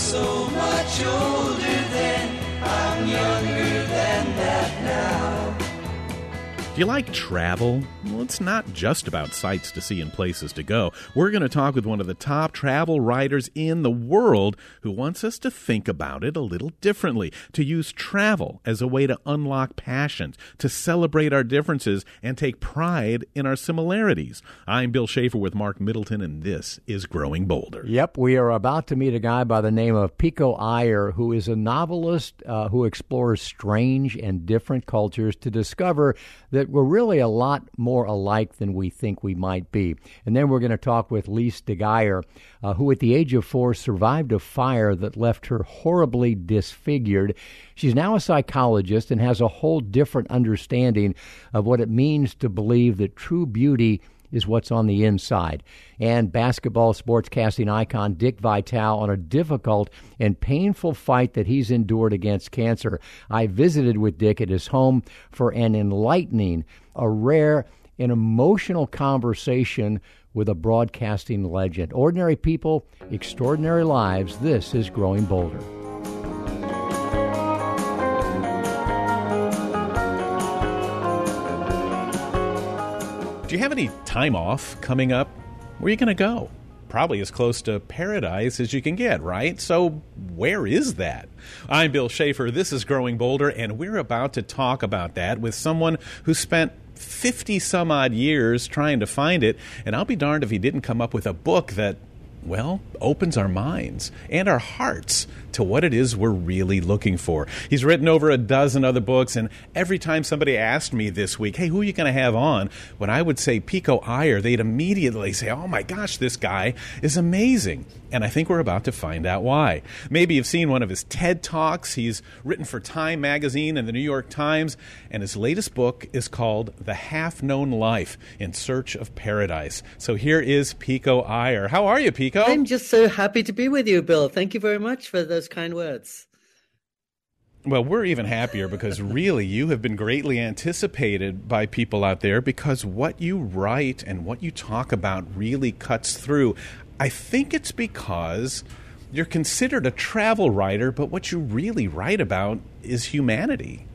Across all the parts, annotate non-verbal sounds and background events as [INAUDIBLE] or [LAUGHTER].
so much older you like travel? Well, it's not just about sights to see and places to go. We're going to talk with one of the top travel writers in the world who wants us to think about it a little differently, to use travel as a way to unlock passions, to celebrate our differences, and take pride in our similarities. I'm Bill Schaefer with Mark Middleton, and this is Growing Bolder. Yep, we are about to meet a guy by the name of Pico Iyer, who is a novelist uh, who explores strange and different cultures to discover that we're really a lot more alike than we think we might be. And then we're going to talk with Lise Deguire, uh, who at the age of four survived a fire that left her horribly disfigured. She's now a psychologist and has a whole different understanding of what it means to believe that true beauty is what's on the inside. And basketball sportscasting icon Dick Vitale on a difficult and painful fight that he's endured against cancer. I visited with Dick at his home for an enlightening, a rare, and emotional conversation with a broadcasting legend. Ordinary people, extraordinary lives. This is Growing Bolder. Do you have any time off coming up? Where are you going to go? Probably as close to paradise as you can get, right? So, where is that? I'm Bill Schaefer. This is Growing Bolder, and we're about to talk about that with someone who spent 50 some odd years trying to find it. And I'll be darned if he didn't come up with a book that well, opens our minds and our hearts to what it is we're really looking for. He's written over a dozen other books, and every time somebody asked me this week, hey, who are you going to have on? When I would say Pico Iyer, they'd immediately say, oh my gosh, this guy is amazing. And I think we're about to find out why. Maybe you've seen one of his TED Talks. He's written for Time Magazine and the New York Times, and his latest book is called The Half Known Life in Search of Paradise. So here is Pico Iyer. How are you, Pico? I'm just so happy to be with you, Bill. Thank you very much for those kind words. Well, we're even happier because [LAUGHS] really you have been greatly anticipated by people out there because what you write and what you talk about really cuts through. I think it's because you're considered a travel writer, but what you really write about is humanity.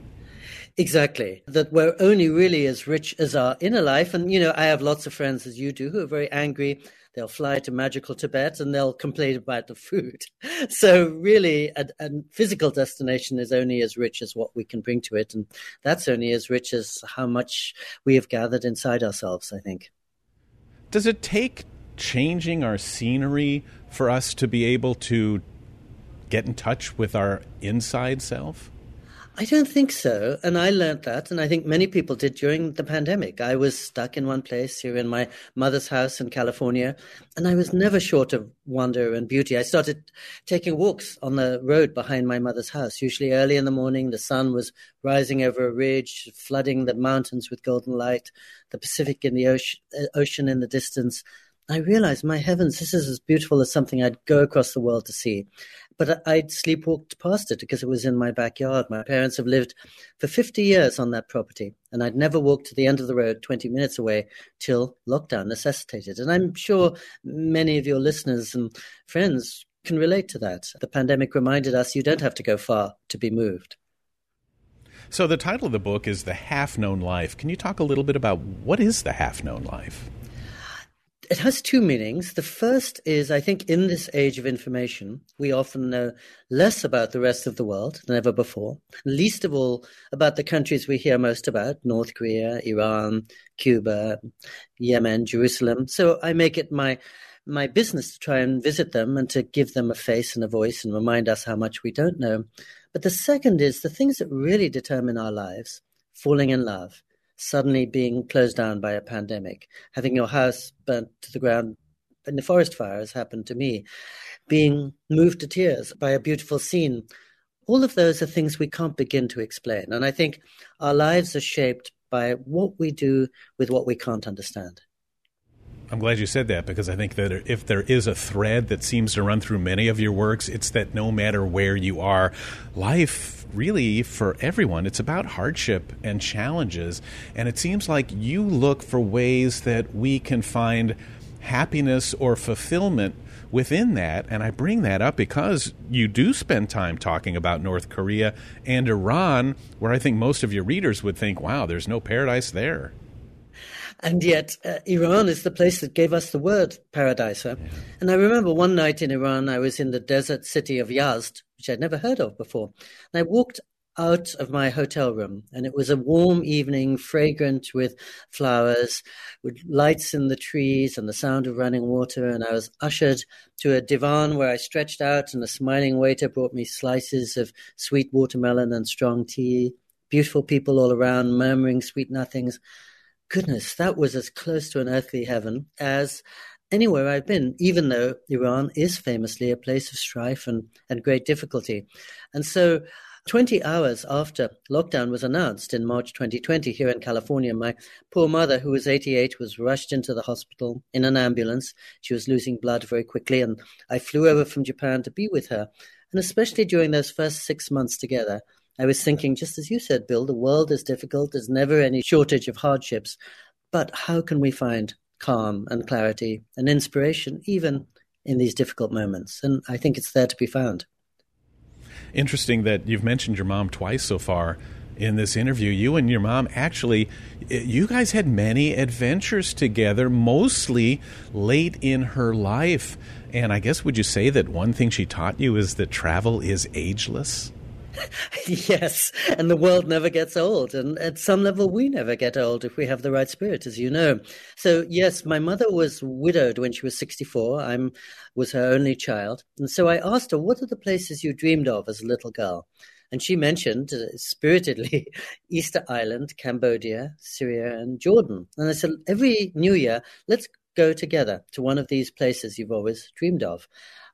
Exactly. That we're only really as rich as our inner life. And, you know, I have lots of friends, as you do, who are very angry. They'll fly to magical Tibet and they'll complain about the food. [LAUGHS] So, really, a, a physical destination is only as rich as what we can bring to it. And that's only as rich as how much we have gathered inside ourselves, I think. Does it take changing our scenery for us to be able to get in touch with our inside self? I don't think so. And I learned that, and I think many people did during the pandemic. I was stuck in one place here in my mother's house in California, and I was never short of wonder and beauty. I started taking walks on the road behind my mother's house, usually early in the morning. The sun was rising over a ridge, flooding the mountains with golden light, the Pacific in the ocean, ocean in the distance. I realized, my heavens, this is as beautiful as something I'd go across the world to see. But I'd sleepwalked past it because it was in my backyard. My parents have lived for 50 years on that property, and I'd never walked to the end of the road 20 minutes away till lockdown necessitated. And I'm sure many of your listeners and friends can relate to that. The pandemic reminded us you don't have to go far to be moved. So, the title of the book is The Half Known Life. Can you talk a little bit about what is the half known life? It has two meanings. The first is I think in this age of information, we often know less about the rest of the world than ever before, least of all about the countries we hear most about North Korea, Iran, Cuba, Yemen, Jerusalem. So I make it my my business to try and visit them and to give them a face and a voice and remind us how much we don't know. But the second is the things that really determine our lives falling in love, suddenly being closed down by a pandemic, having your house burnt to the ground in the forest fires happened to me, being moved to tears by a beautiful scene. All of those are things we can't begin to explain. And I think our lives are shaped by what we do with what we can't understand. I'm glad you said that because I think that if there is a thread that seems to run through many of your works, it's that no matter where you are, life really for everyone, it's about hardship and challenges. And it seems like you look for ways that we can find happiness or fulfillment within that. And I bring that up because you do spend time talking about North Korea and Iran, where I think most of your readers would think, wow, there's no paradise there. And yet, uh, Iran is the place that gave us the word paradise. Huh? Yeah. And I remember one night in Iran, I was in the desert city of Yazd, which I'd never heard of before. And I walked out of my hotel room, and it was a warm evening, fragrant with flowers, with lights in the trees and the sound of running water. And I was ushered to a divan where I stretched out, and a smiling waiter brought me slices of sweet watermelon and strong tea. Beautiful people all around, murmuring sweet nothings. Goodness, that was as close to an earthly heaven as anywhere I've been, even though Iran is famously a place of strife and, and great difficulty. And so 20 hours after lockdown was announced in March 2020 here in California, my poor mother, who was 88, was rushed into the hospital in an ambulance. She was losing blood very quickly, and I flew over from Japan to be with her. And especially during those first six months together, I was thinking, just as you said, Bill, the world is difficult. There's never any shortage of hardships. But how can we find calm and clarity and inspiration even in these difficult moments? And I think it's there to be found interesting that you've mentioned your mom twice so far in this interview. You and your mom actually, eh, you guys had many adventures together, mostly late in her life. And I guess, would you say that one thing she taught you is that travel is ageless? [LAUGHS] yes, and the world never gets old. And at some level, we never get old if we have the right spirit, as you know. So, yes, my mother was widowed when she was 64. I was her only child. And so I asked her, What are the places you dreamed of as a little girl? And she mentioned uh, spiritedly [LAUGHS] Easter Island, Cambodia, Syria, and Jordan. And I said, Every new year, let's go together to one of these places you've always dreamed of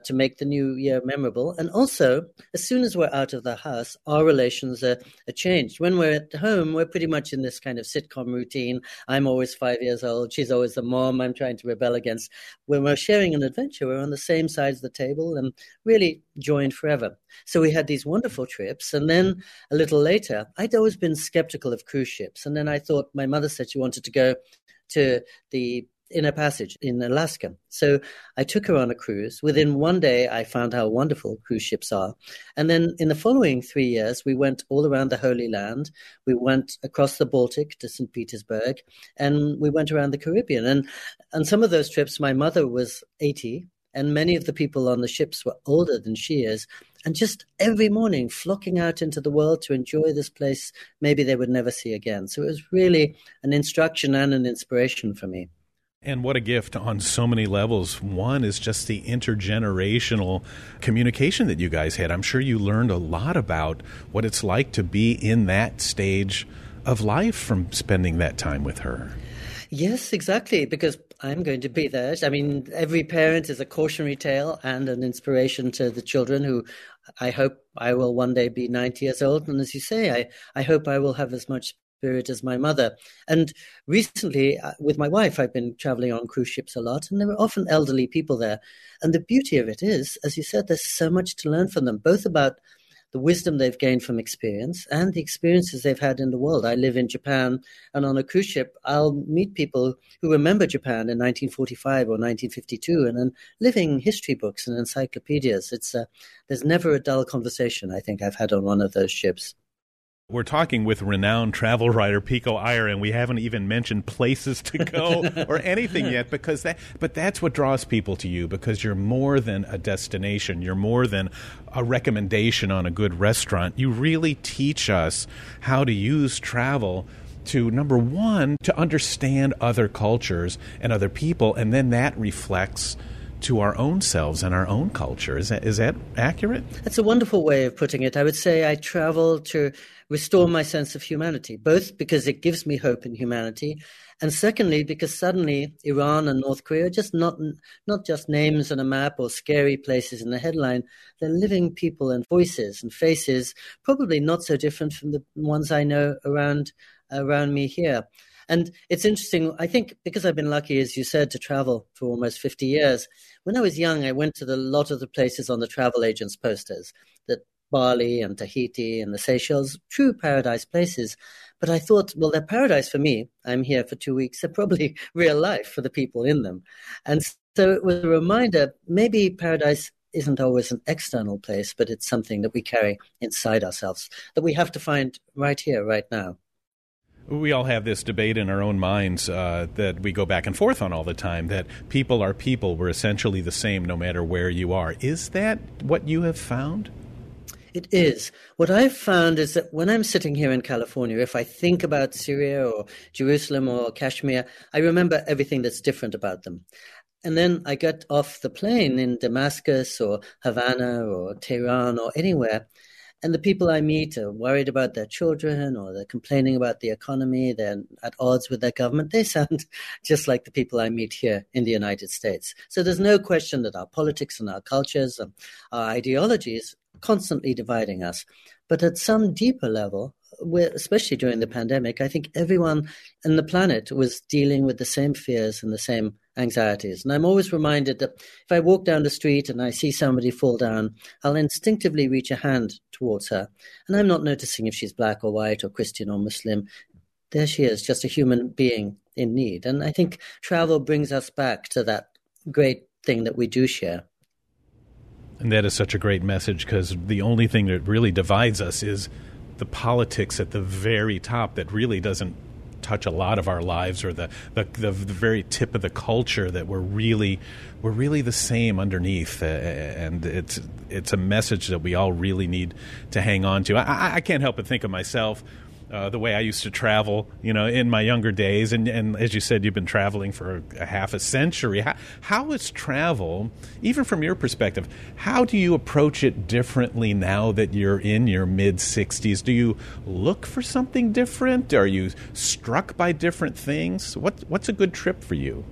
to make the new year memorable. And also, as soon as we're out of the house, our relations are, are changed. When we're at home, we're pretty much in this kind of sitcom routine. I'm always five years old. She's always the mom I'm trying to rebel against. When we're sharing an adventure, we're on the same sides of the table and really joined forever. So we had these wonderful trips. And then a little later, I'd always been skeptical of cruise ships. And then I thought my mother said she wanted to go to the Inner Passage in Alaska. So I took her on a cruise. Within one day, I found how wonderful cruise ships are. And then in the following three years, we went all around the Holy Land. We went across the Baltic to St. Petersburg, and we went around the Caribbean. And on some of those trips, my mother was 80, and many of the people on the ships were older than she is. And just every morning flocking out into the world to enjoy this place maybe they would never see again. So it was really an instruction and an inspiration for me. And what a gift on so many levels. One is just the intergenerational communication that you guys had. I'm sure you learned a lot about what it's like to be in that stage of life from spending that time with her. Yes, exactly, because I'm going to be there. I mean, every parent is a cautionary tale and an inspiration to the children who I hope I will one day be 90 years old. And as you say, I, I hope I will have as much spirit as my mother. And recently, uh, with my wife, I've been traveling on cruise ships a lot, and there are often elderly people there. And the beauty of it is, as you said, there's so much to learn from them, both about the wisdom they've gained from experience and the experiences they've had in the world. I live in Japan, and on a cruise ship, I'll meet people who remember Japan in 1945 or 1952, and then living history books and encyclopedias. It's uh, there's never a dull conversation. I think I've had on one of those ships. We're talking with renowned travel writer Pico Iyer, and we haven't even mentioned places to go [LAUGHS] or anything yet because that. But that's what draws people to you because you're more than a destination. You're more than a recommendation on a good restaurant. You really teach us how to use travel to number one to understand other cultures and other people, and then that reflects to our own selves and our own culture. Is that is that accurate? That's a wonderful way of putting it. I would say I travel to restore my sense of humanity, both because it gives me hope in humanity, and secondly because suddenly Iran and North Korea are just not not just names on a map or scary places in the headline. They're living people and voices and faces, probably not so different from the ones I know around around me here. And it's interesting, I think, because I've been lucky, as you said, to travel for almost 50 years. When I was young, I went to a lot of the places on the travel agents' posters Bali and Tahiti and the Seychelles, true paradise places. But I thought, well, they're paradise for me. I'm here for two weeks. [LAUGHS] They're probably real life for the people in them. And So it was a reminder maybe paradise isn't always an external place, but it's something that we carry inside ourselves that we have to find right here, right now. We all have this debate in our own minds uh, that we go back and forth on all the time that people are people. We're essentially the same no matter where you are. Is that what you have found? It is. What I've found is that when I'm sitting here in California, if I think about Syria or Jerusalem or Kashmir, I remember everything that's different about them. And then I get off the plane in Damascus or Havana or Tehran or anywhere, and the people I meet are worried about their children or they're complaining about the economy, they're at odds with their government. They sound [LAUGHS] just like the people I meet here in the United States. So there's no question that our politics and our cultures and our ideologies constantly dividing us. But at some deeper level, especially during the pandemic, I think everyone on the planet was dealing with the same fears and the same anxieties. And I'm always reminded that if I walk down the street and I see somebody fall down, I'll instinctively reach a hand towards her. And I'm not noticing if she's black or white or Christian or Muslim. There she is, just a human being in need. And I think travel brings us back to that great thing that we do share. And that is such a great message because the only thing that really divides us is the politics at the very top that really doesn't touch a lot of our lives or the, the, the, the very tip of the culture that we're really we're really the same underneath. And it's it's a message that we all really need to hang on to. I, I can't help but think of myself uh, the way I used to travel, you know, in my younger days. And, and as you said, you've been traveling for a, a half a century. How, how is travel, even from your perspective, how do you approach it differently now that you're in your mid 60s? Do you look for something different? Are you struck by different things? What, what's a good trip for you?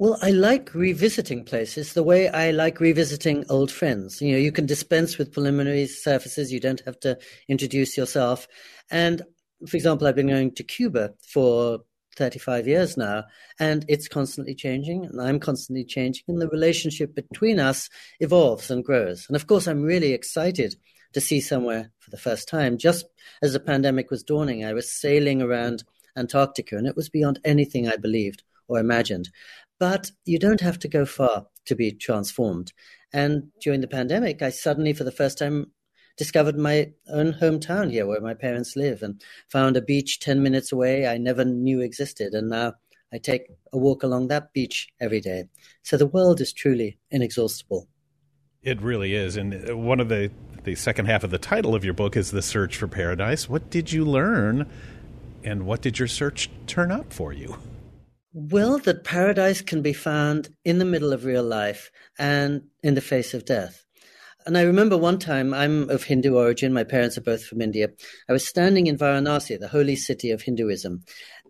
Well, I like revisiting places the way I like revisiting old friends. You know, you can dispense with preliminary surfaces. You don't have to introduce yourself. And for example, I've been going to Cuba for 35 years now, and it's constantly changing, and I'm constantly changing, and the relationship between us evolves and grows. And of course, I'm really excited to see somewhere for the first time. Just as the pandemic was dawning, I was sailing around Antarctica, and it was beyond anything I believed or imagined. But you don't have to go far to be transformed. And during the pandemic, I suddenly, for the first time, discovered my own hometown here where my parents live and found a beach 10 minutes away I never knew existed. And now I take a walk along that beach every day. So the world is truly inexhaustible. It really is. And uh, one of the, the second half of the title of your book is The Search for Paradise. What did you learn and what did your search turn up for you? Well, that paradise can be found in the middle of real life and in the face of death. And I remember one time, I'm of Hindu origin, my parents are both from India. I was standing in Varanasi, the holy city of Hinduism,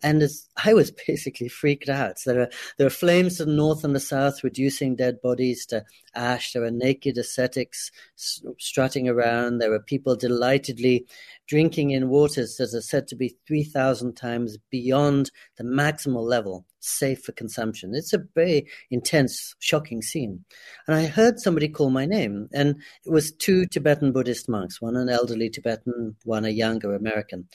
and as, I was [LAUGHS] basically freaked out. There are, there are flames to the north and the south, reducing dead bodies to ash. There are naked ascetics strutting around. There are people delightedly drinking in waters that are said to be 3,000 times beyond the maximal level safe for consumption. It's a very intense, shocking scene. And I heard somebody call my name, and it was two Tibetan Buddhist monks, one an elderly Tibetan, one a younger American.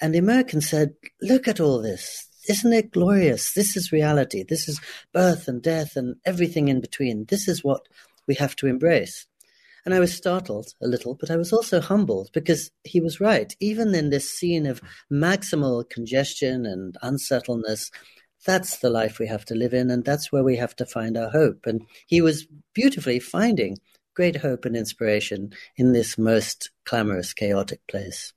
And the American said, Look at all this. Isn't it glorious? This is reality. This is birth and death and everything in between. This is what we have to embrace. And I was startled a little, but I was also humbled because he was right. Even in this scene of maximal congestion and unsettledness, that's the life we have to live in, and that's where we have to find our hope. And he was beautifully finding great hope and inspiration in this most clamorous, chaotic place.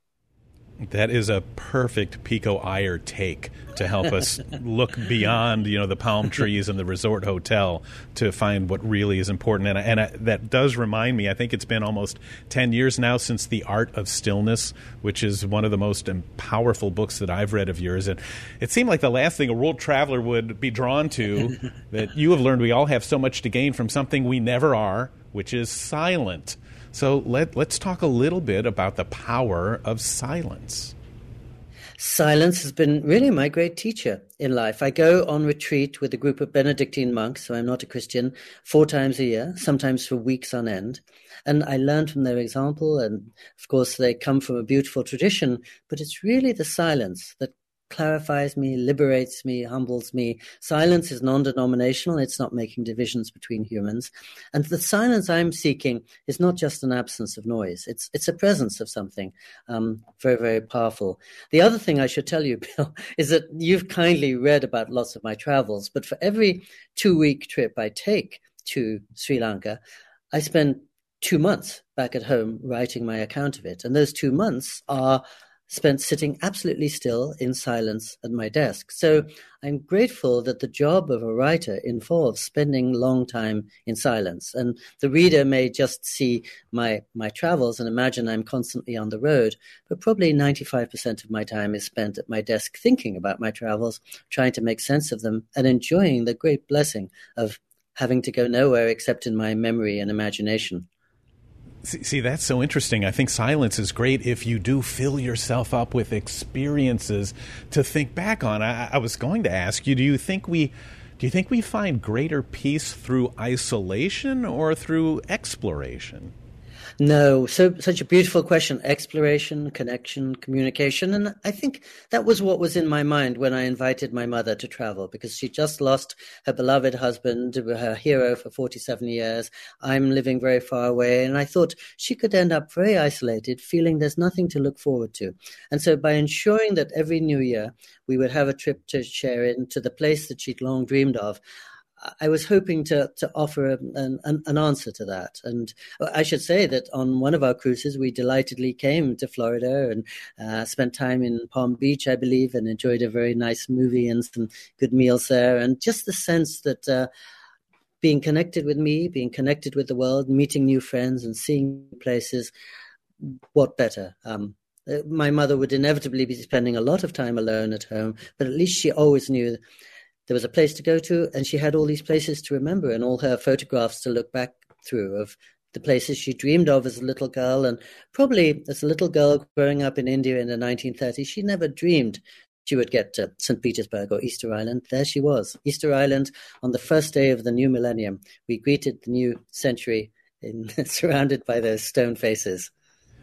That is a perfect Pico Iyer take to help us [LAUGHS] look beyond, you know, the palm trees and the resort hotel to find what really is important. And, and I, that does remind me. I think it's been almost ten years now since the Art of Stillness, which is one of the most powerful books that I've read of yours. And it seemed like the last thing a world traveler would be drawn to. [LAUGHS] that you have learned we all have so much to gain from something we never are, which is silent. So let, let's talk a little bit about the power of silence. Silence has been really my great teacher in life. I go on retreat with a group of Benedictine monks, so I'm not a Christian, four times a year, sometimes for weeks on end. And I learn from their example. And of course, they come from a beautiful tradition, but it's really the silence that clarifies me, liberates me, humbles me. Silence is non denominational, it's not making divisions between humans. And the silence I'm seeking is not just an absence of noise, it's, it's a presence of something um, very, very powerful. The other thing I should tell you, [LAUGHS] Bill, is that you've kindly read about lots of my travels, but for every two week trip I take to Sri Lanka, I spend two months back at home writing my account of it. And those two months are spent sitting absolutely still in silence at my desk. So I'm grateful that the job of a writer involves spending long time in silence. And the reader may just see my, my travels and imagine I'm constantly on the road, but probably 95% of my time is spent at my desk thinking about my travels, trying to make sense of them, and enjoying the great blessing of having to go nowhere except in my memory and imagination. See, that's so interesting. I think silence is great if you do fill yourself up with experiences to think back on. I, I was going to ask you: Do you think we, do you think we find greater peace through isolation or through exploration? No, so such a beautiful question. Exploration, connection, communication. And I think that was what was in my mind when I invited my mother to travel because she just lost her beloved husband, her hero for 47 years. I'm living very far away. And I thought she could end up very isolated, feeling there's nothing to look forward to. And so by ensuring that every new year we would have a trip to share in to the place that she'd long dreamed of, I was hoping to to offer an, an, an, answer to that, and I should say that on one of our cruises, we delightedly came to Florida and uh, spent time in Palm Beach, I believe, and enjoyed a very nice movie and some good meals there, and just the sense that. Uh, being connected with me, being connected with the world, meeting new friends, and seeing places. What better? Um, uh, my mother would inevitably be spending a lot of time alone at home, but at least she always knew there was a place to go to, and she had all these places to remember and all her photographs to look back through of the places she dreamed of as a little girl. And probably as a little girl growing up in India in the 1930s, she never dreamed she would get to St. Petersburg or Easter Island. There she was, Easter Island on the first day of the new millennium. We greeted the new century in, [LAUGHS] surrounded by those stone faces.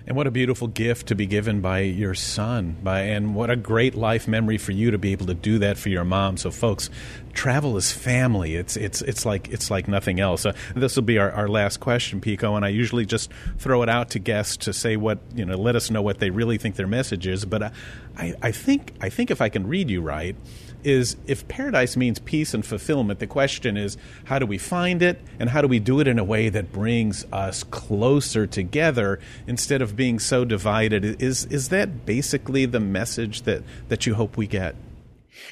And what a beautiful gift to be given by your son. By and what a great life memory for you to be able to do that for your mom. So folks, travel is family. It's it's it's like it's like nothing else. Uh, this will be our, our last question, Pico, and I usually just throw it out to guests to say what you know, let us know what they really think their message is. But uh, I, I think I think if I can read you right, is if paradise means peace and fulfillment, the question is how do we find it and how do we do it in a way that brings us closer together instead of being so divided? Is is that basically the message that, that you hope we get?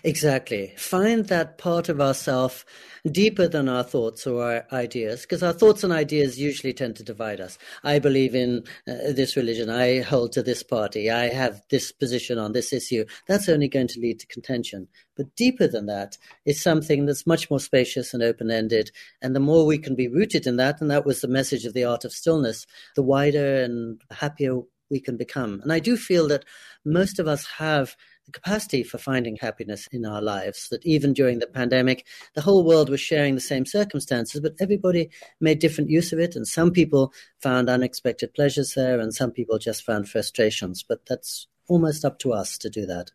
Exactly. Find that part of ourself deeper than our thoughts or our ideas, because our thoughts and ideas usually tend to divide us. I believe in uh, this religion. I hold to this party. I have this position on this issue. That's only going to lead to contention. But deeper than that is something that's much more spacious and open ended. And the more we can be rooted in that, and that was the message of the art of stillness, the wider and happier we can become. And I do feel that most of us have the capacity for finding happiness in our lives. That even during the pandemic, the whole world was sharing the same circumstances, but everybody made different use of it. And some people found unexpected pleasures there, and some people just found frustrations. But that's almost up to us to do that.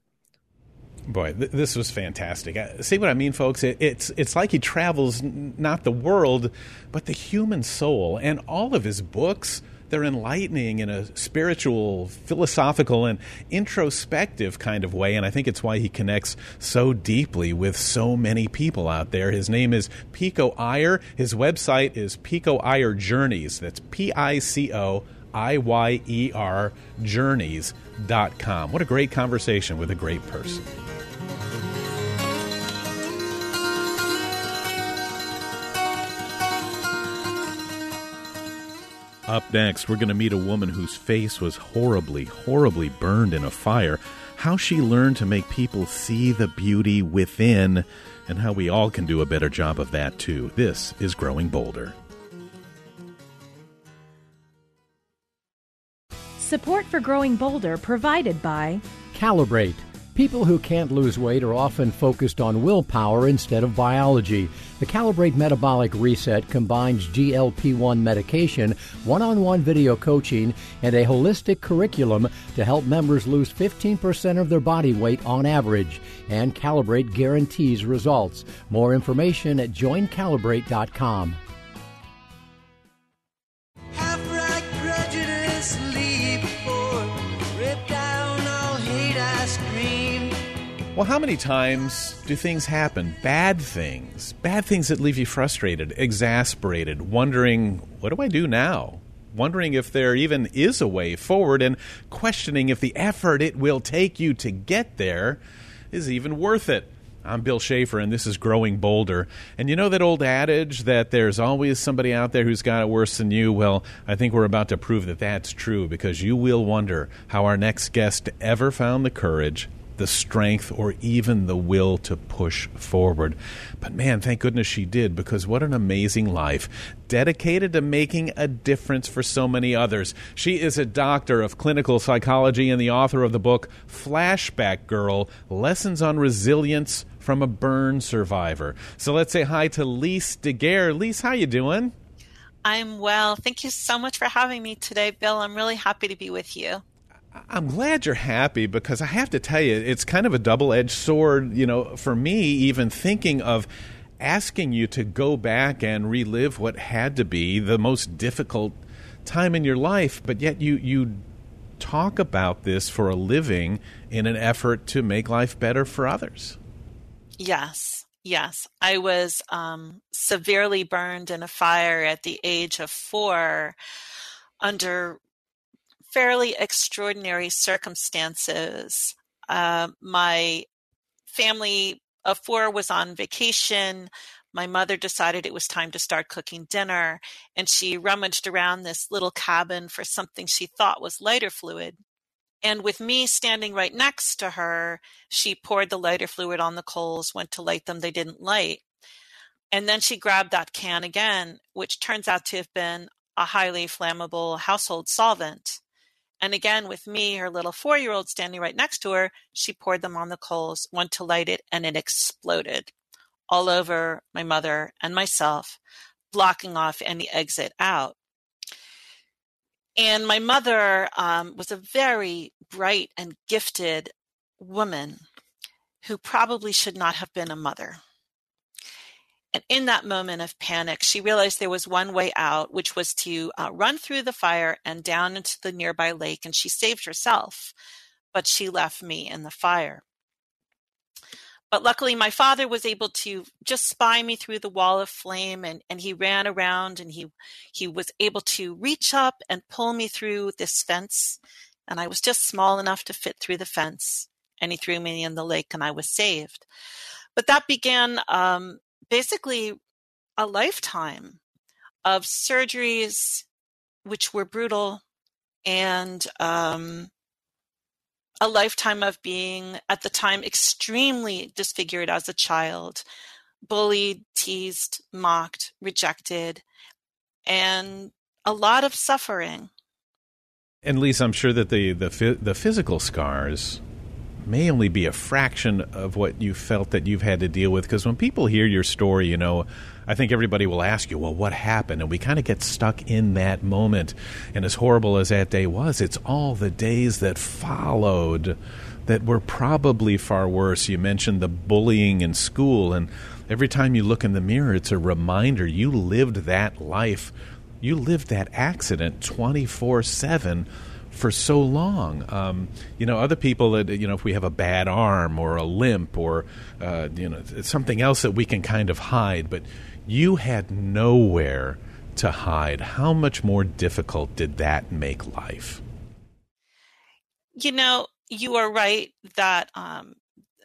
Boy, th- this was fantastic. Uh, see what I mean, folks? It, it's it's like he travels n- not the world, but the human soul, and all of his books they're enlightening in a spiritual, philosophical, and introspective kind of way. And I think it's why he connects so deeply with so many people out there. His name is Pico Iyer. His website is Pico Iyer Journeys. That's P I C O I Y E R Journeys.com. What a great conversation with a great person. Up next, we're going to meet a woman whose face was horribly, horribly burned in a fire. How she learned to make people see the beauty within, and how we all can do a better job of that too. This is Growing Bolder. Support for Growing Bolder provided by Calibrate People who can't lose weight are often focused on willpower instead of biology. The Calibrate Metabolic Reset combines GLP 1 medication, one on one video coaching, and a holistic curriculum to help members lose 15% of their body weight on average. And Calibrate guarantees results. More information at joincalibrate.com. Well, how many times do things happen? Bad things. Bad things that leave you frustrated, exasperated, wondering, what do I do now? Wondering if there even is a way forward, and questioning if the effort it will take you to get there is even worth it. I'm Bill Schaefer, and this is Growing Bolder. And you know that old adage that there's always somebody out there who's got it worse than you? Well, I think we're about to prove that that's true because you will wonder how our next guest ever found the courage the strength or even the will to push forward. But man, thank goodness she did because what an amazing life. Dedicated to making a difference for so many others. She is a doctor of clinical psychology and the author of the book Flashback Girl Lessons on Resilience from a Burn Survivor. So let's say hi to Lise Deguire. Lise, how you doing? I'm well. Thank you so much for having me today, Bill. I'm really happy to be with you. I'm glad you're happy because I have to tell you, it's kind of a double edged sword, you know, for me, even thinking of asking you to go back and relive what had to be the most difficult time in your life, but yet you, you talk about this for a living in an effort to make life better for others. Yes. Yes, I was um, severely burned in a fire at the age of four under fairly extraordinary circumstances. Uh, my family of four was on vacation. My mother decided it was time to start cooking dinner, and she rummaged around this little cabin for something she thought was lighter fluid. And with me standing right next to her, she poured the lighter fluid on the coals, went to light them, they didn't light. And then she grabbed that can again, which turns out to have been a highly flammable household solvent. And again, with me, her little four year old standing right next to her, she poured them on the coals, went to light it, and it exploded all over my mother and myself, blocking off any exit out. And my mother um, was a very bright and gifted woman who probably should not have been a mother. And in that moment of panic, she realized there was one way out, which was to uh, run through the fire and down into the nearby lake. And she saved herself, but she left me in the fire. But luckily, my father was able to just spy me through the wall of flame, and, and he ran around and he he was able to reach up and pull me through this fence. And I was just small enough to fit through the fence, and he threw me in the lake, and I was saved. But that began um, basically a lifetime of surgeries which were brutal and um, a lifetime of being at the time extremely disfigured as a child bullied teased mocked rejected and a lot of suffering. And lisa i'm sure that the the, the physical scars may only be a fraction of what you felt that you've had to deal with. Because when people hear your story, you know, I think everybody will ask you, well, what happened? And we kind of get stuck in that moment. And as horrible as that day was, it's all the days that followed that were probably far worse. You mentioned the bullying in school, and every time you look in the mirror, it's a reminder you lived that life. You lived that accident 24 7 for so long. Um, you know, other people that you know, if we have a bad arm or a limp or uh, you know something else that we can kind of hide, but you had nowhere to hide. How much more difficult did that make life? You know, you are right that um,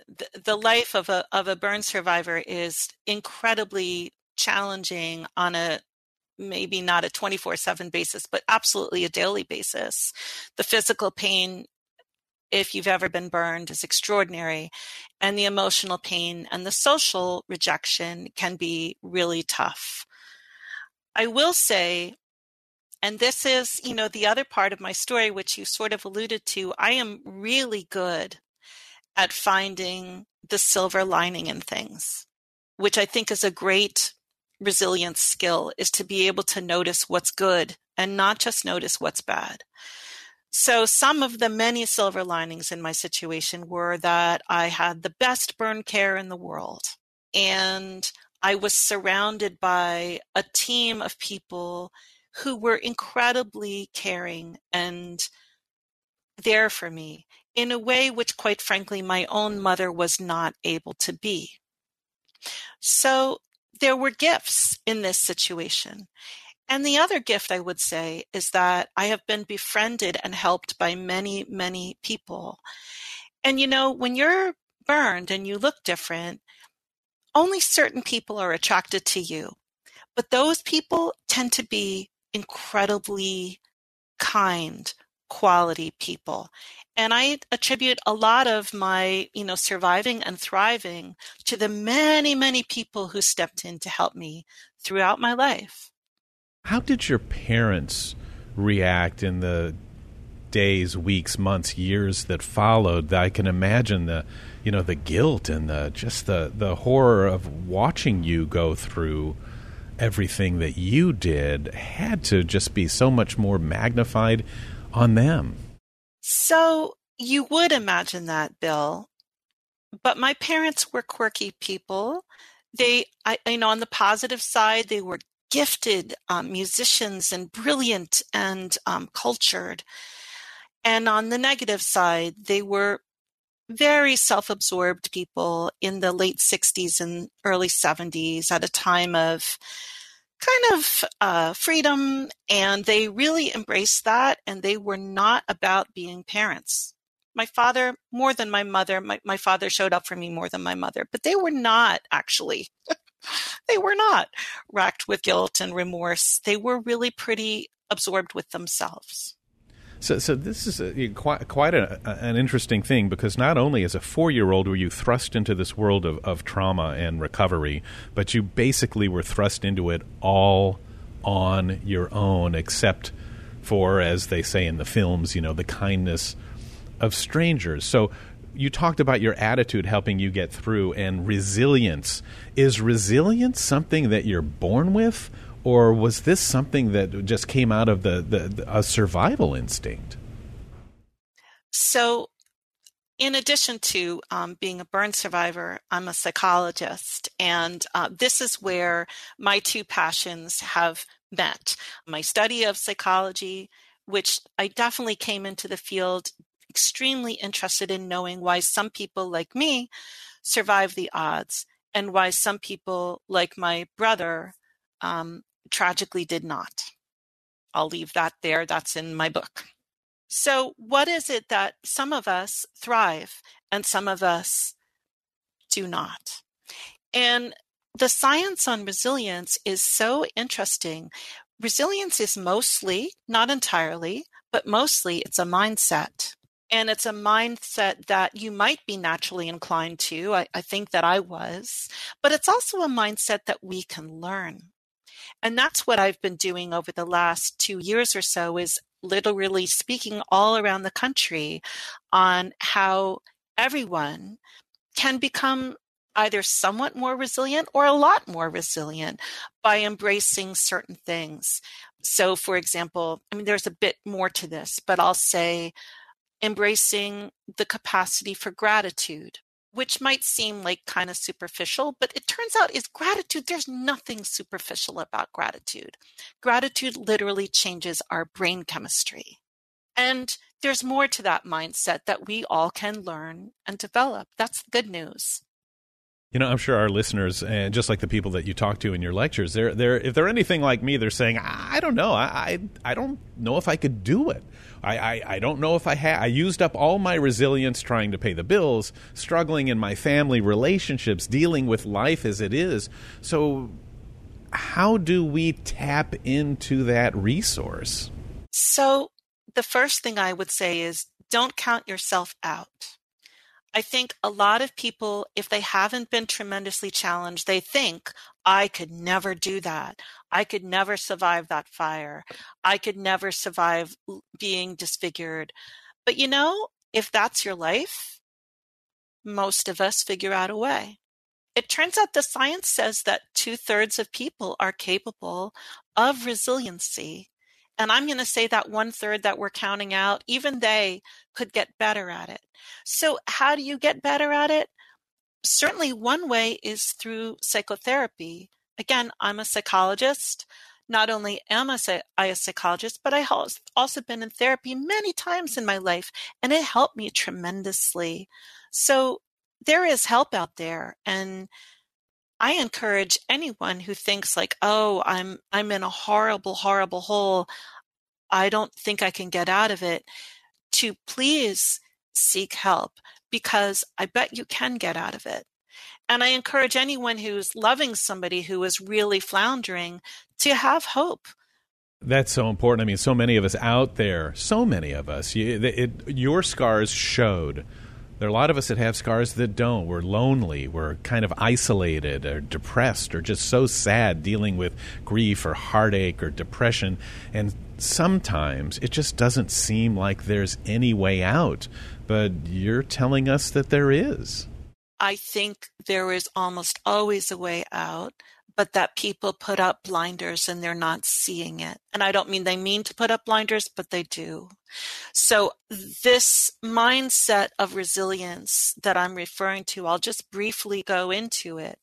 the, the life of a of a burn survivor is incredibly challenging on a maybe not a 24 7 basis, but absolutely a daily basis. The physical pain, if you've ever been burned, is extraordinary. And the emotional pain and the social rejection can be really tough. I will say, and this is, you know, the other part of my story, which you sort of alluded to, I am really good at finding the silver lining in things, which I think is a great resilience skill is to be able to notice what's good and not just notice what's bad. So some of the many silver linings in my situation were that I had the best burn care in the world and I was surrounded by a team of people who were incredibly caring and there for me in a way which, quite frankly, my own mother was not able to be. So there were gifts in this situation. And the other gift I would say is that I have been befriended and helped by many, many people. And you know, when you're burned and you look different, only certain people are attracted to you. But those people tend to be incredibly kind, quality people. And I attribute a lot of my, you know, surviving and thriving to the many, many people who stepped in to help me throughout my life. How did your parents react in the days, weeks, months, years that followed? I can imagine the, you know, the guilt and the just the the horror of watching you go through everything that you did had to just be so much more magnified on them. So you would imagine that, Bill. But my parents were quirky people. They, I, you know, on the positive side, they were gifted um, musicians and brilliant and um, cultured. And on the negative side, they were very self absorbed people in the late 60s and early 70s at a time of kind of uh, freedom, and they really embraced that, and they were not about being parents. My father, more than my mother, my, my father showed up for me more than my mother, but they were not actually. [LAUGHS] they were not racked with guilt and remorse. They were really pretty absorbed with themselves. So, so this is a, quite quite a, an interesting thing because not only as a four year old were you thrust into this world of, of trauma and recovery, but you basically were thrust into it all on your own, except for, as they say in the films, you know, the kindness of strangers. So you talked about your attitude helping you get through and resilience. Is resilience something that you're born with, or was this something that just came out of the, the, the a survival instinct? So, in addition to um, being a burn survivor, I'm a psychologist, and uh, this is where my two passions have met. My study of psychology, which I definitely came into the field extremely interested in knowing why some people like me survive the odds and why some people like my brother um, tragically did not. I'll leave that there. That's in my book. So, what is it that some of us thrive and some of us do not? And the science on resilience is so interesting. Resilience is mostly, not entirely, but mostly it's a mindset. And it's a mindset that you might be naturally inclined to. I, I think that I was, but it's also a mindset that we can learn. And that's what I've been doing over the last two years or so is literally speaking all around the country on how everyone can become either somewhat more resilient or a lot more resilient by embracing certain things. So, for example, I mean, there's a bit more to this, but I'll say embracing the capacity for gratitude which might seem like kind of superficial, but it turns out is gratitude. There's nothing superficial about gratitude. Gratitude literally changes our brain chemistry. And there's more to that mindset that we all can learn and develop. That's the good news. You know, I'm sure our listeners, and just like the people that you talk to in your lectures, they're, they're if they're anything like me, they're saying, "I don't know, I, I, I don't know if I could do it. I, I, I don't know if I had. I used up all my resilience trying to pay the bills, struggling in my family relationships, dealing with life as it is. So, how do we tap into that resource? So, the first thing I would say is don't count yourself out. I think a lot of people, if they haven't been tremendously challenged, they think, I could never do that. I could never survive that fire. I could never survive being disfigured. But you know, if that's your life, most of us figure out a way. It turns out the science says that two thirds of people are capable of resiliency. And I'm going to say that one third that we're counting out, even they could get better at it. So, how do you get better at it? Certainly, one way is through psychotherapy. Again, I'm a psychologist. Not only am I a psychologist, but I have also been in therapy many times in my life, and it helped me tremendously. So, there is help out there and I encourage anyone who thinks like, "Oh, I'm I'm in a horrible horrible hole. I don't think I can get out of it." to please seek help because I bet you can get out of it. And I encourage anyone who's loving somebody who is really floundering to have hope. That's so important. I mean, so many of us out there, so many of us, it, your scars showed there are a lot of us that have scars that don't. We're lonely. We're kind of isolated or depressed or just so sad dealing with grief or heartache or depression. And sometimes it just doesn't seem like there's any way out. But you're telling us that there is. I think there is almost always a way out but that people put up blinders and they're not seeing it. And I don't mean they mean to put up blinders, but they do. So, this mindset of resilience that I'm referring to, I'll just briefly go into it.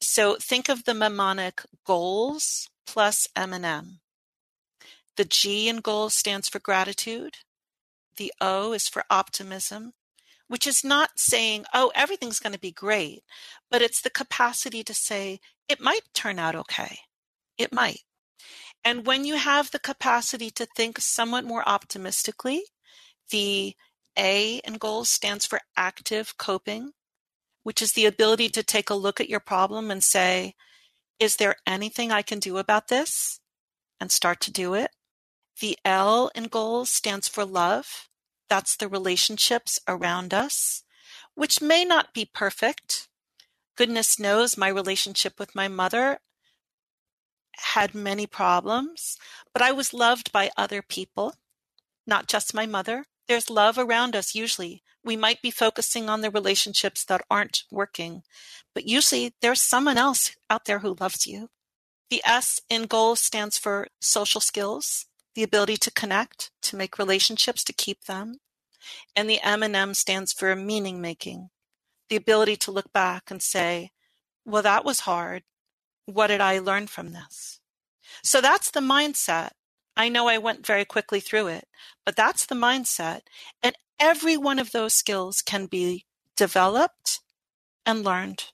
So, think of the mnemonic goals plus M&M. The G in goals stands for gratitude. The O is for optimism which is not saying, oh, everything's going to be great, but it's the capacity to say, it might turn out okay. It might. And when you have the capacity to think somewhat more optimistically, the A in goals stands for active coping, which is the ability to take a look at your problem and say, is there anything I can do about this? And start to do it. The L in goals stands for love. That's the relationships around us, which may not be perfect. Goodness knows my relationship with my mother had many problems, but I was loved by other people, not just my mother. There's love around us usually. We might be focusing on the relationships that aren't working, but usually there's someone else out there who loves you. The S in goals stands for social skills the ability to connect, to make relationships, to keep them. And the M&M stands for meaning making, the ability to look back and say, well, that was hard. What did I learn from this? So that's the mindset. I know I went very quickly through it, but that's the mindset. And every one of those skills can be developed and learned.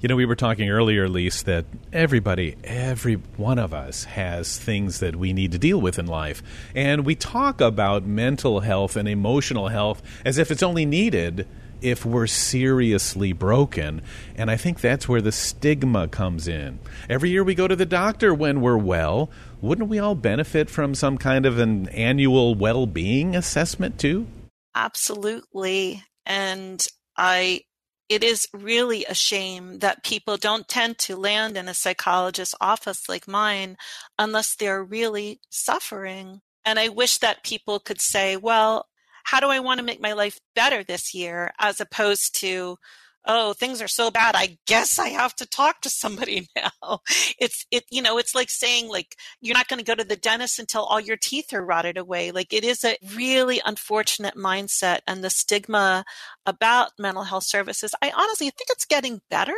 You know, we were talking earlier, Lise, that everybody, every one of us has things that we need to deal with in life. And we talk about mental health and emotional health as if it's only needed if we're seriously broken. And I think that's where the stigma comes in. Every year we go to the doctor when we're well. Wouldn't we all benefit from some kind of an annual well being assessment too? Absolutely. And I it is really a shame that people don't tend to land in a psychologist's office like mine unless they're really suffering. And I wish that people could say, well, how do I want to make my life better this year? As opposed to, oh, things are so bad. I guess I have to talk to somebody [LAUGHS] now. It's, it, you know, it's like saying like, you're not going to go to the dentist until all your teeth are rotted away. Like it is a really unfortunate mindset and the stigma about mental health services. I honestly think it's getting better,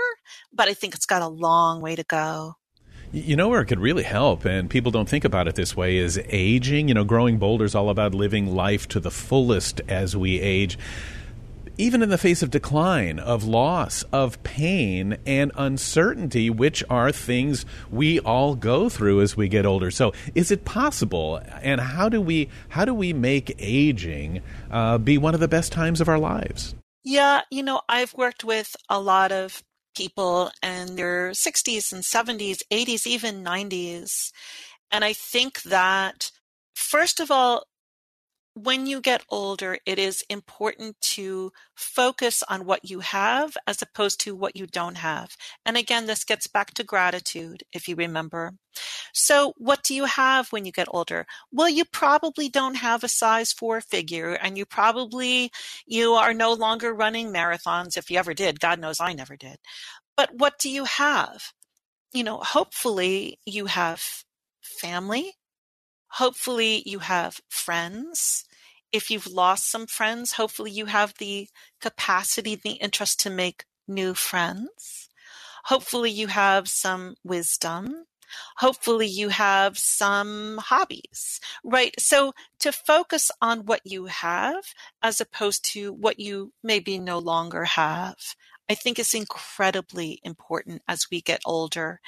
but I think it's got a long way to go. You know where it could really help, and people don't think about it this way, is aging. You know, growing bolder is all about living life to the fullest as we age even in the face of decline, of loss, of pain, and uncertainty, which are things we all go through as we get older. So, is it possible? And how do we how do we make aging uh, be one of the best times of our lives? Yeah, you know, I've worked with a lot of people in their 60s and 70s, 80s, even 90s. And I think that, first of all, when you get older, it is important to focus on what you have as opposed to what you don't have. And again, this gets back to gratitude, if you remember. So, what do you have when you get older? Well, you probably don't have a size four figure, and you probably you are no longer running marathons. If you ever did, God knows I never did. But what do you have? You know, hopefully you have family Hopefully, you have friends. If you've lost some friends, hopefully you have the capacity, the interest to make new friends. Hopefully, you have some wisdom. Hopefully, you have some hobbies, right? So, to focus on what you have as opposed to what you maybe no longer have I think is incredibly important as we get older.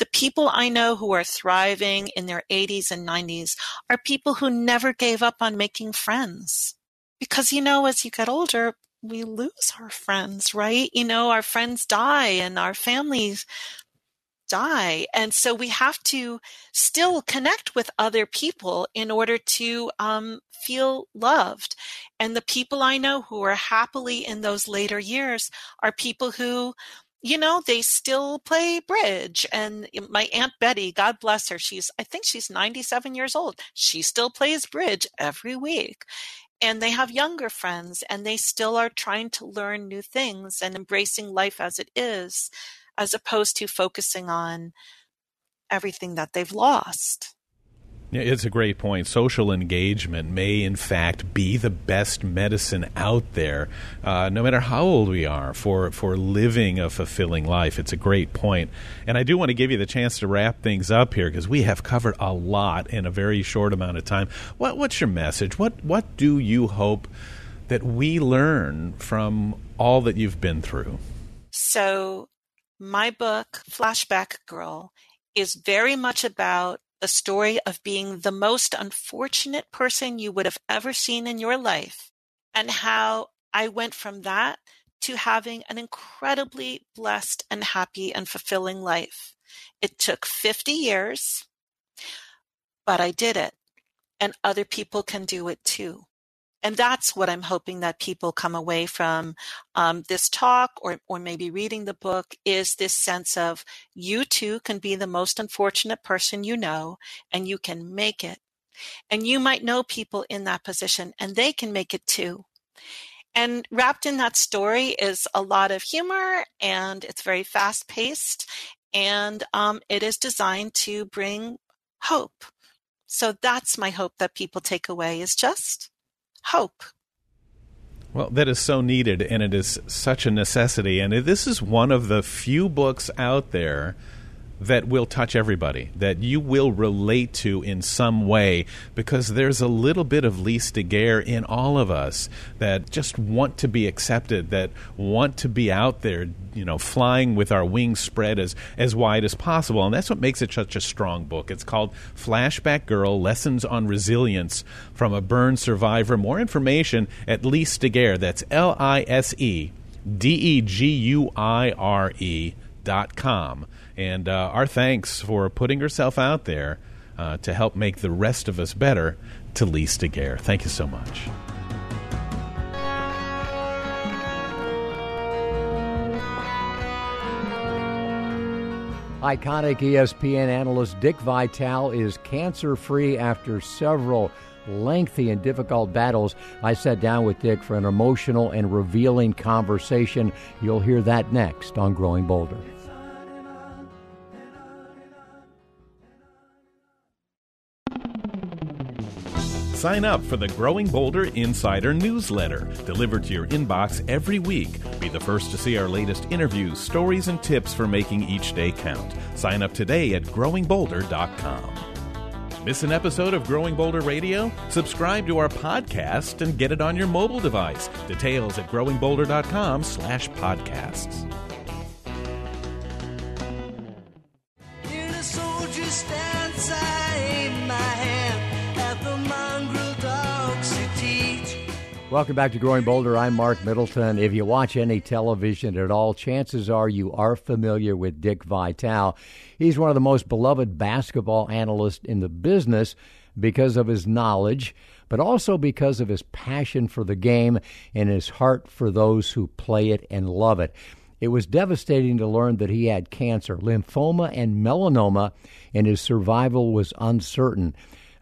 The people I know who are thriving in their 80s and 90s are people who never gave up on making friends. Because, you know, as you get older, we lose our friends, right? You know, our friends die and our families die. And so we have to still connect with other people in order to um, feel loved. And the people I know who are happily in those later years are people who you know they still play bridge and my aunt betty god bless her she's i think she's 97 years old she still plays bridge every week and they have younger friends and they still are trying to learn new things and embracing life as it is as opposed to focusing on everything that they've lost. Yeah, it's a great point. Social engagement may, in fact, be the best medicine out there, uh, no matter how old we are, for, for living a fulfilling life. It's a great point. And I do want to give you the chance to wrap things up here because we have covered a lot in a very short amount of time. What, what's your message? What, what do you hope that we learn from all that you've been through? So, my book, Flashback Girl, is very much about the story of being the most unfortunate person you would have ever seen in your life and how I went from that to having an incredibly blessed and happy and fulfilling life. It took 50 years, but I did it. And other people can do it too and that's what I'm hoping that people come away from um, this talk or, or maybe reading the book is this sense of you too can be the most unfortunate person you know and you can make it. And you might know people in that position and they can make it too. And wrapped in that story is a lot of humor and it's very fast paced and um, it is designed to bring hope. So that's my hope that people take away is just hope. Well, that is so needed, and it is such a necessity. And this is one of the few books out there that will touch everybody, that you will relate to in some way, because there's a little bit of Lise Deguire in all of us that just want to be accepted, that want to be out there, you know, flying with our wings spread as, as wide as possible. And that's what makes it such a strong book. It's called Flashback Girl Lessons on Resilience from a Burn Survivor. More information at Lise Deguire. That's L I S E D E G U I R E dot com. And uh, our thanks for putting herself out there uh, to help make the rest of us better to Lise Deguire. Thank you so much. Iconic ESPN analyst Dick Vitale is cancer free after several lengthy and difficult battles. I sat down with Dick for an emotional and revealing conversation. You'll hear that next on Growing Bolder. Sign up for the Growing Bolder Insider newsletter, delivered to your inbox every week. Be the first to see our latest interviews, stories, and tips for making each day count. Sign up today at growingbolder.com. Miss an episode of Growing Bolder Radio? Subscribe to our podcast and get it on your mobile device. Details at growingbolder.com Welcome back to Growing Bolder. I'm Mark Middleton. If you watch any television at all, chances are you are familiar with Dick Vitale. He's one of the most beloved basketball analysts in the business. because of his knowledge, but also because of his passion for the game and his heart for those who play it and love it. It was devastating to learn that he had cancer, lymphoma, and melanoma, and his survival was uncertain.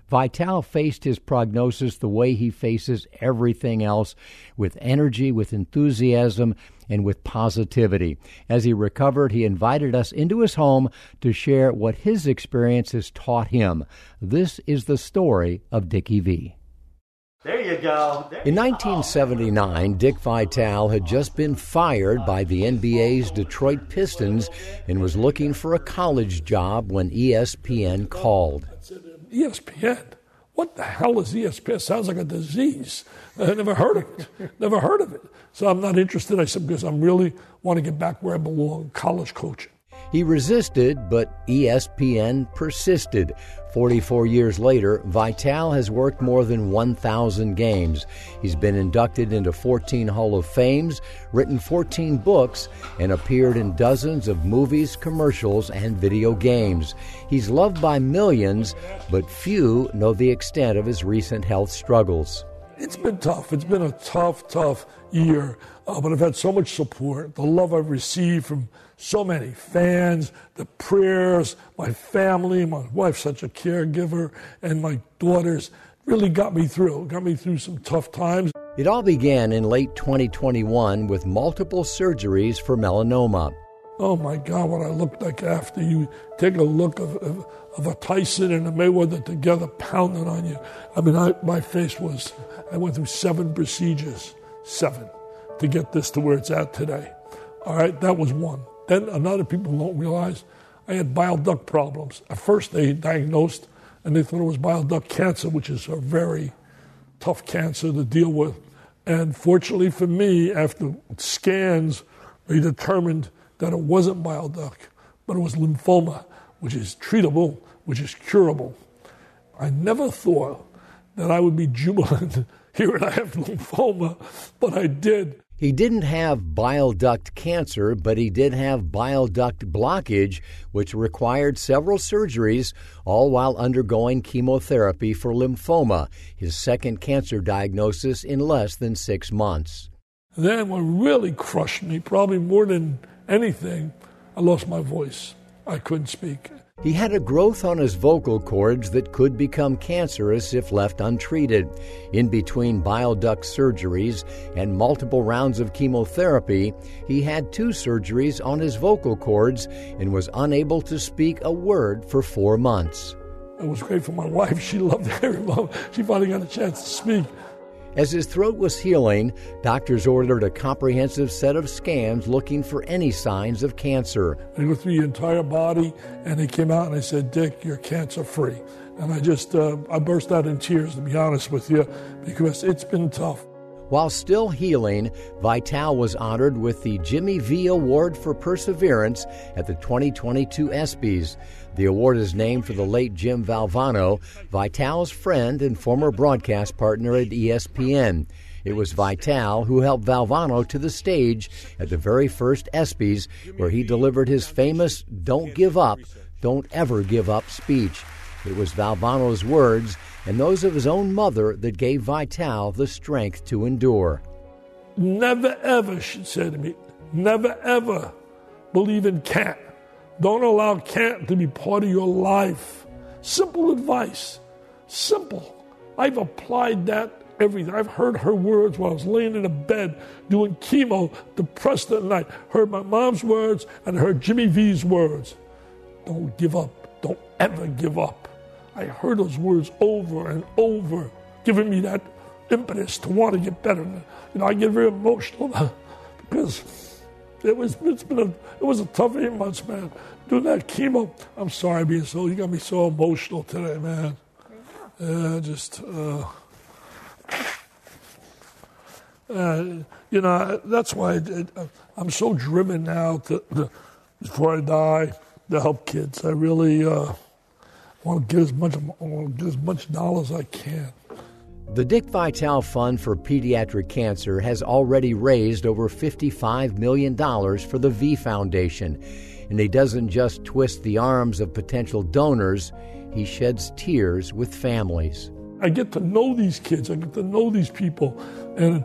Vitale faced his prognosis the way he faces everything else with energy, with enthusiasm, and with positivity. As he recovered, he invited us into his home to share what his experience has taught him. This is the story of Dickie V. There you go. There In 1979, Dick Vitale had just been fired by the NBA's Detroit Pistons and was looking for a college job when ESPN called. ESPN. What the hell is ESPN? Sounds like a disease. [LAUGHS] I never heard of it. Never heard of it. So I'm not interested. I said because I'm really want to get back where I belong, college coaching. He resisted, but ESPN persisted. 44 years later, Vitale has worked more than 1,000 games. He's been inducted into 14 Hall of Fames, written 14 books, and appeared in dozens of movies, commercials, and video games. He's loved by millions, but few know the extent of his recent health struggles. It's been tough. It's been a tough, tough year. Uh, but I've had so much support, the love I've received from so many fans, the prayers, my family, my wife's such a caregiver, and my daughters really got me through. Got me through some tough times. It all began in late 2021 with multiple surgeries for melanoma. Oh my God, what I looked like after you take a look of, of, of a Tyson and a Mayweather together pounding on you. I mean, I, my face was, I went through seven procedures, seven, to get this to where it's at today. All right, that was one. Then another people don't realize I had bile duct problems. At first, they diagnosed and they thought it was bile duct cancer, which is a very tough cancer to deal with. And fortunately for me, after scans, they determined that it wasn't bile duct, but it was lymphoma, which is treatable, which is curable. I never thought that I would be jubilant [LAUGHS] hearing I have lymphoma, but I did. He didn't have bile duct cancer, but he did have bile duct blockage, which required several surgeries, all while undergoing chemotherapy for lymphoma, his second cancer diagnosis in less than six months. Then, what really crushed me, probably more than anything, I lost my voice. I couldn't speak. He had a growth on his vocal cords that could become cancerous if left untreated. In between bile duct surgeries and multiple rounds of chemotherapy, he had two surgeries on his vocal cords and was unable to speak a word for four months. It was great for my wife. She loved [LAUGHS] every moment. She finally got a chance to speak. As his throat was healing, doctors ordered a comprehensive set of scans looking for any signs of cancer. They go through your entire body, and they came out and they said, Dick, you're cancer free. And I just, uh, I burst out in tears, to be honest with you, because it's been tough. While still healing, Vitale was honored with the Jimmy V Award for Perseverance at the 2022 ESPYs. The award is named for the late Jim Valvano, Vitale's friend and former broadcast partner at ESPN. It was Vitale who helped Valvano to the stage at the very first ESPYs, where he delivered his famous Don't Give Up, Don't Ever Give Up speech. It was Valvano's words and those of his own mother that gave Vitale the strength to endure. Never ever, she said to me, never ever believe in can't. Don't allow can't to be part of your life. Simple advice. Simple. I've applied that everything. I've heard her words while I was laying in a bed doing chemo, depressed at night. Heard my mom's words and heard Jimmy V's words. Don't give up. Don't ever give up. I heard those words over and over, giving me that impetus to want to get better. You know, I get very emotional [LAUGHS] because it was it's been a it was a tough eight months, man. Doing that chemo. I'm sorry being so you got me so emotional today, man. Yeah, just uh, uh, you know that's why I'm so driven now to, to before I die to help kids. I really uh, want to get as much I want to get as much knowledge as I can. The Dick Vitale Fund for Pediatric Cancer has already raised over $55 million for the V Foundation. And he doesn't just twist the arms of potential donors, he sheds tears with families. I get to know these kids, I get to know these people, and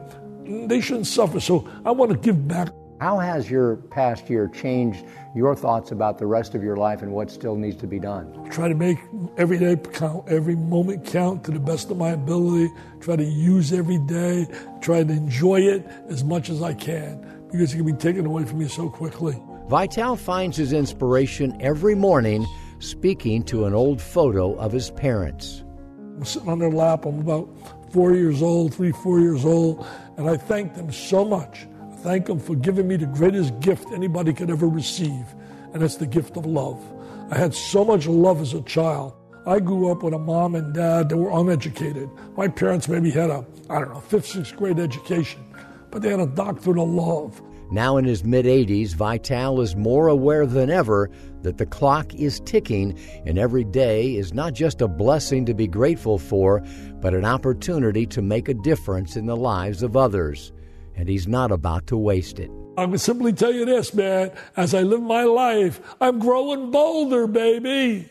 they shouldn't suffer. So I want to give back. How has your past year changed your thoughts about the rest of your life and what still needs to be done? Try to make every day count, every moment count to the best of my ability. Try to use every day. Try to enjoy it as much as I can because it can be taken away from me so quickly. Vitale finds his inspiration every morning speaking to an old photo of his parents. I'm sitting on their lap. I'm about four years old, three, four years old, and I thank them so much. Thank them for giving me the greatest gift anybody could ever receive, and that's the gift of love. I had so much love as a child. I grew up with a mom and dad that were uneducated. My parents maybe had a, I don't know, fifth, sixth grade education, but they had a doctorate of love. Now in his mid 80s, Vitale is more aware than ever that the clock is ticking, and every day is not just a blessing to be grateful for, but an opportunity to make a difference in the lives of others. And he's not about to waste it. I can simply tell you this, man. As I live my life, I'm growing bolder, baby.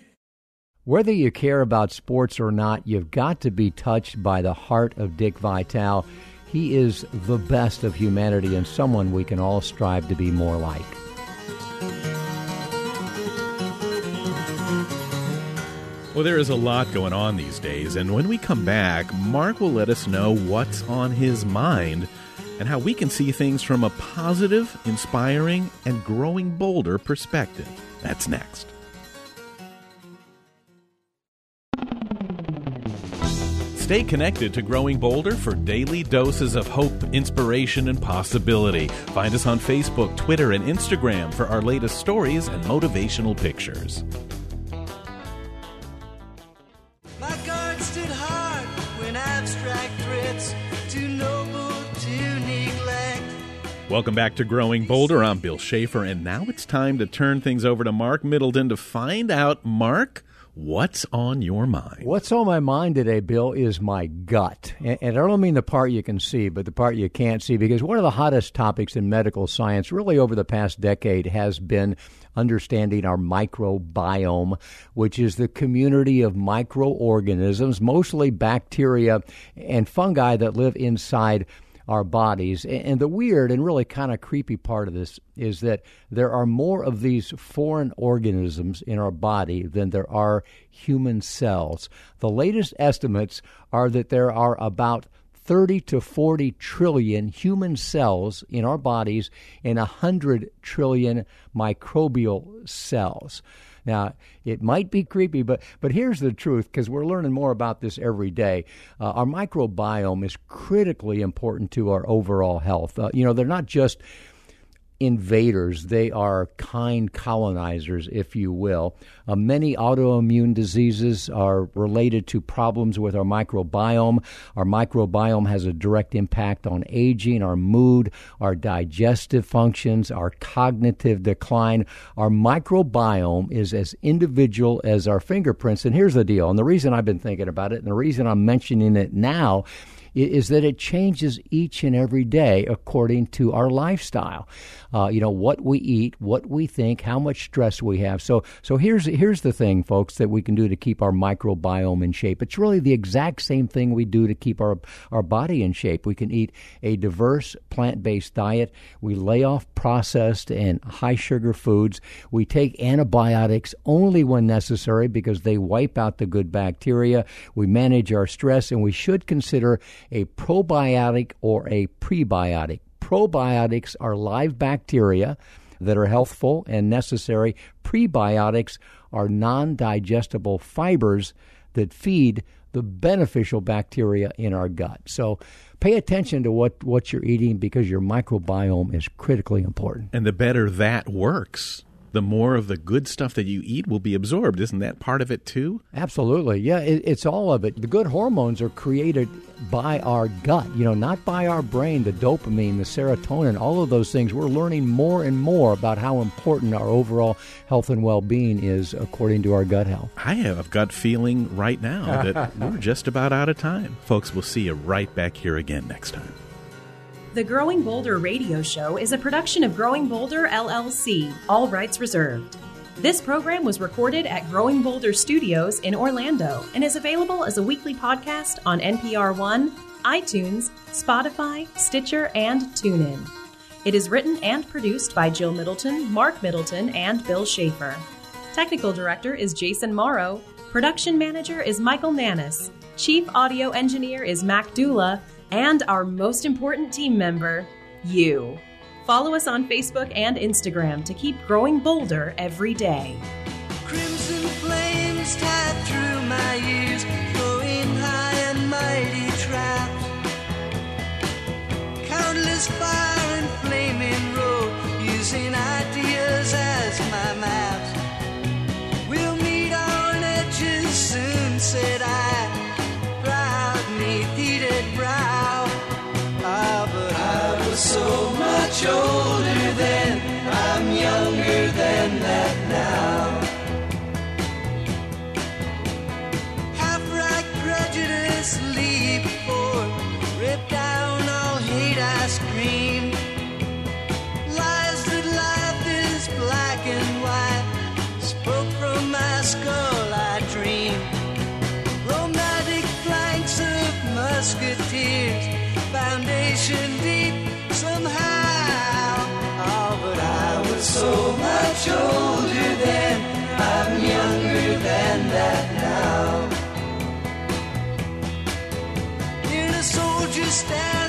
Whether you care about sports or not, you've got to be touched by the heart of Dick Vitale. He is the best of humanity and someone we can all strive to be more like. Well, there is a lot going on these days, and when we come back, Mark will let us know what's on his mind and how we can see things from a positive, inspiring, and growing bolder perspective. That's next. Stay connected to Growing Bolder for daily doses of hope, inspiration, and possibility. Find us on Facebook, Twitter, and Instagram for our latest stories and motivational pictures. Welcome back to Growing Bolder. I'm Bill Schaefer, and now it's time to turn things over to Mark Middleton to find out, Mark, what's on your mind? What's on my mind today, Bill, is my gut. And, and I don't mean the part you can see, but the part you can't see, because one of the hottest topics in medical science, really over the past decade, has been understanding our microbiome, which is the community of microorganisms, mostly bacteria and fungi that live inside our bodies. And the weird and really kind of creepy part of this is that there are more of these foreign organisms in our body than there are human cells. The latest estimates are that there are about 30 to 40 trillion human cells in our bodies and 100 trillion microbial cells. Now, it might be creepy, but but here's the truth because we're learning more about this every day. Uh, our microbiome is critically important to our overall health. Uh, you know, they're not just invaders. They are kind colonizers, if you will. Uh, many autoimmune diseases are related to problems with our microbiome. Our microbiome has a direct impact on aging, our mood, our digestive functions, our cognitive decline. Our microbiome is as individual as our fingerprints. And here's the deal, and the reason I've been thinking about it, and the reason I'm mentioning it now is that it changes each and every day according to our lifestyle. Uh, you know what we eat, what we think, how much stress we have. So, so here's here's the thing, folks, that we can do to keep our microbiome in shape. It's really the exact same thing we do to keep our our body in shape. We can eat a diverse plant-based diet. We lay off processed and high sugar foods. We take antibiotics only when necessary because they wipe out the good bacteria. We manage our stress, and we should consider a probiotic or a prebiotic. Probiotics are live bacteria that are healthful and necessary. Prebiotics are non digestible fibers that feed the beneficial bacteria in our gut. So pay attention to what, what you're eating because your microbiome is critically important. And the better that works, the more of the good stuff that you eat will be absorbed. Isn't that part of it too? Absolutely. Yeah, it, it's all of it. The good hormones are created by our gut, you know, not by our brain, the dopamine, the serotonin, all of those things. We're learning more and more about how important our overall health and well being is according to our gut health. I have a gut feeling right now that [LAUGHS] we're just about out of time. Folks, we'll see you right back here again next time. The Growing Bolder radio show is a production of Growing Bolder LLC, all rights reserved. This program was recorded at Growing Bolder Studios in Orlando and is available as a weekly podcast on NPR One, iTunes, Spotify, Stitcher, and TuneIn. It is written and produced by Jill Middleton, Mark Middleton, and Bill Schaefer. Technical director is Jason Morrow. Production manager is Michael Nannis. Chief audio engineer is Mac Dula. And our most important team member, you. Follow us on Facebook and Instagram to keep growing bolder every day. Crimson flames tied through my ears, flowing high and mighty. Countless fire much In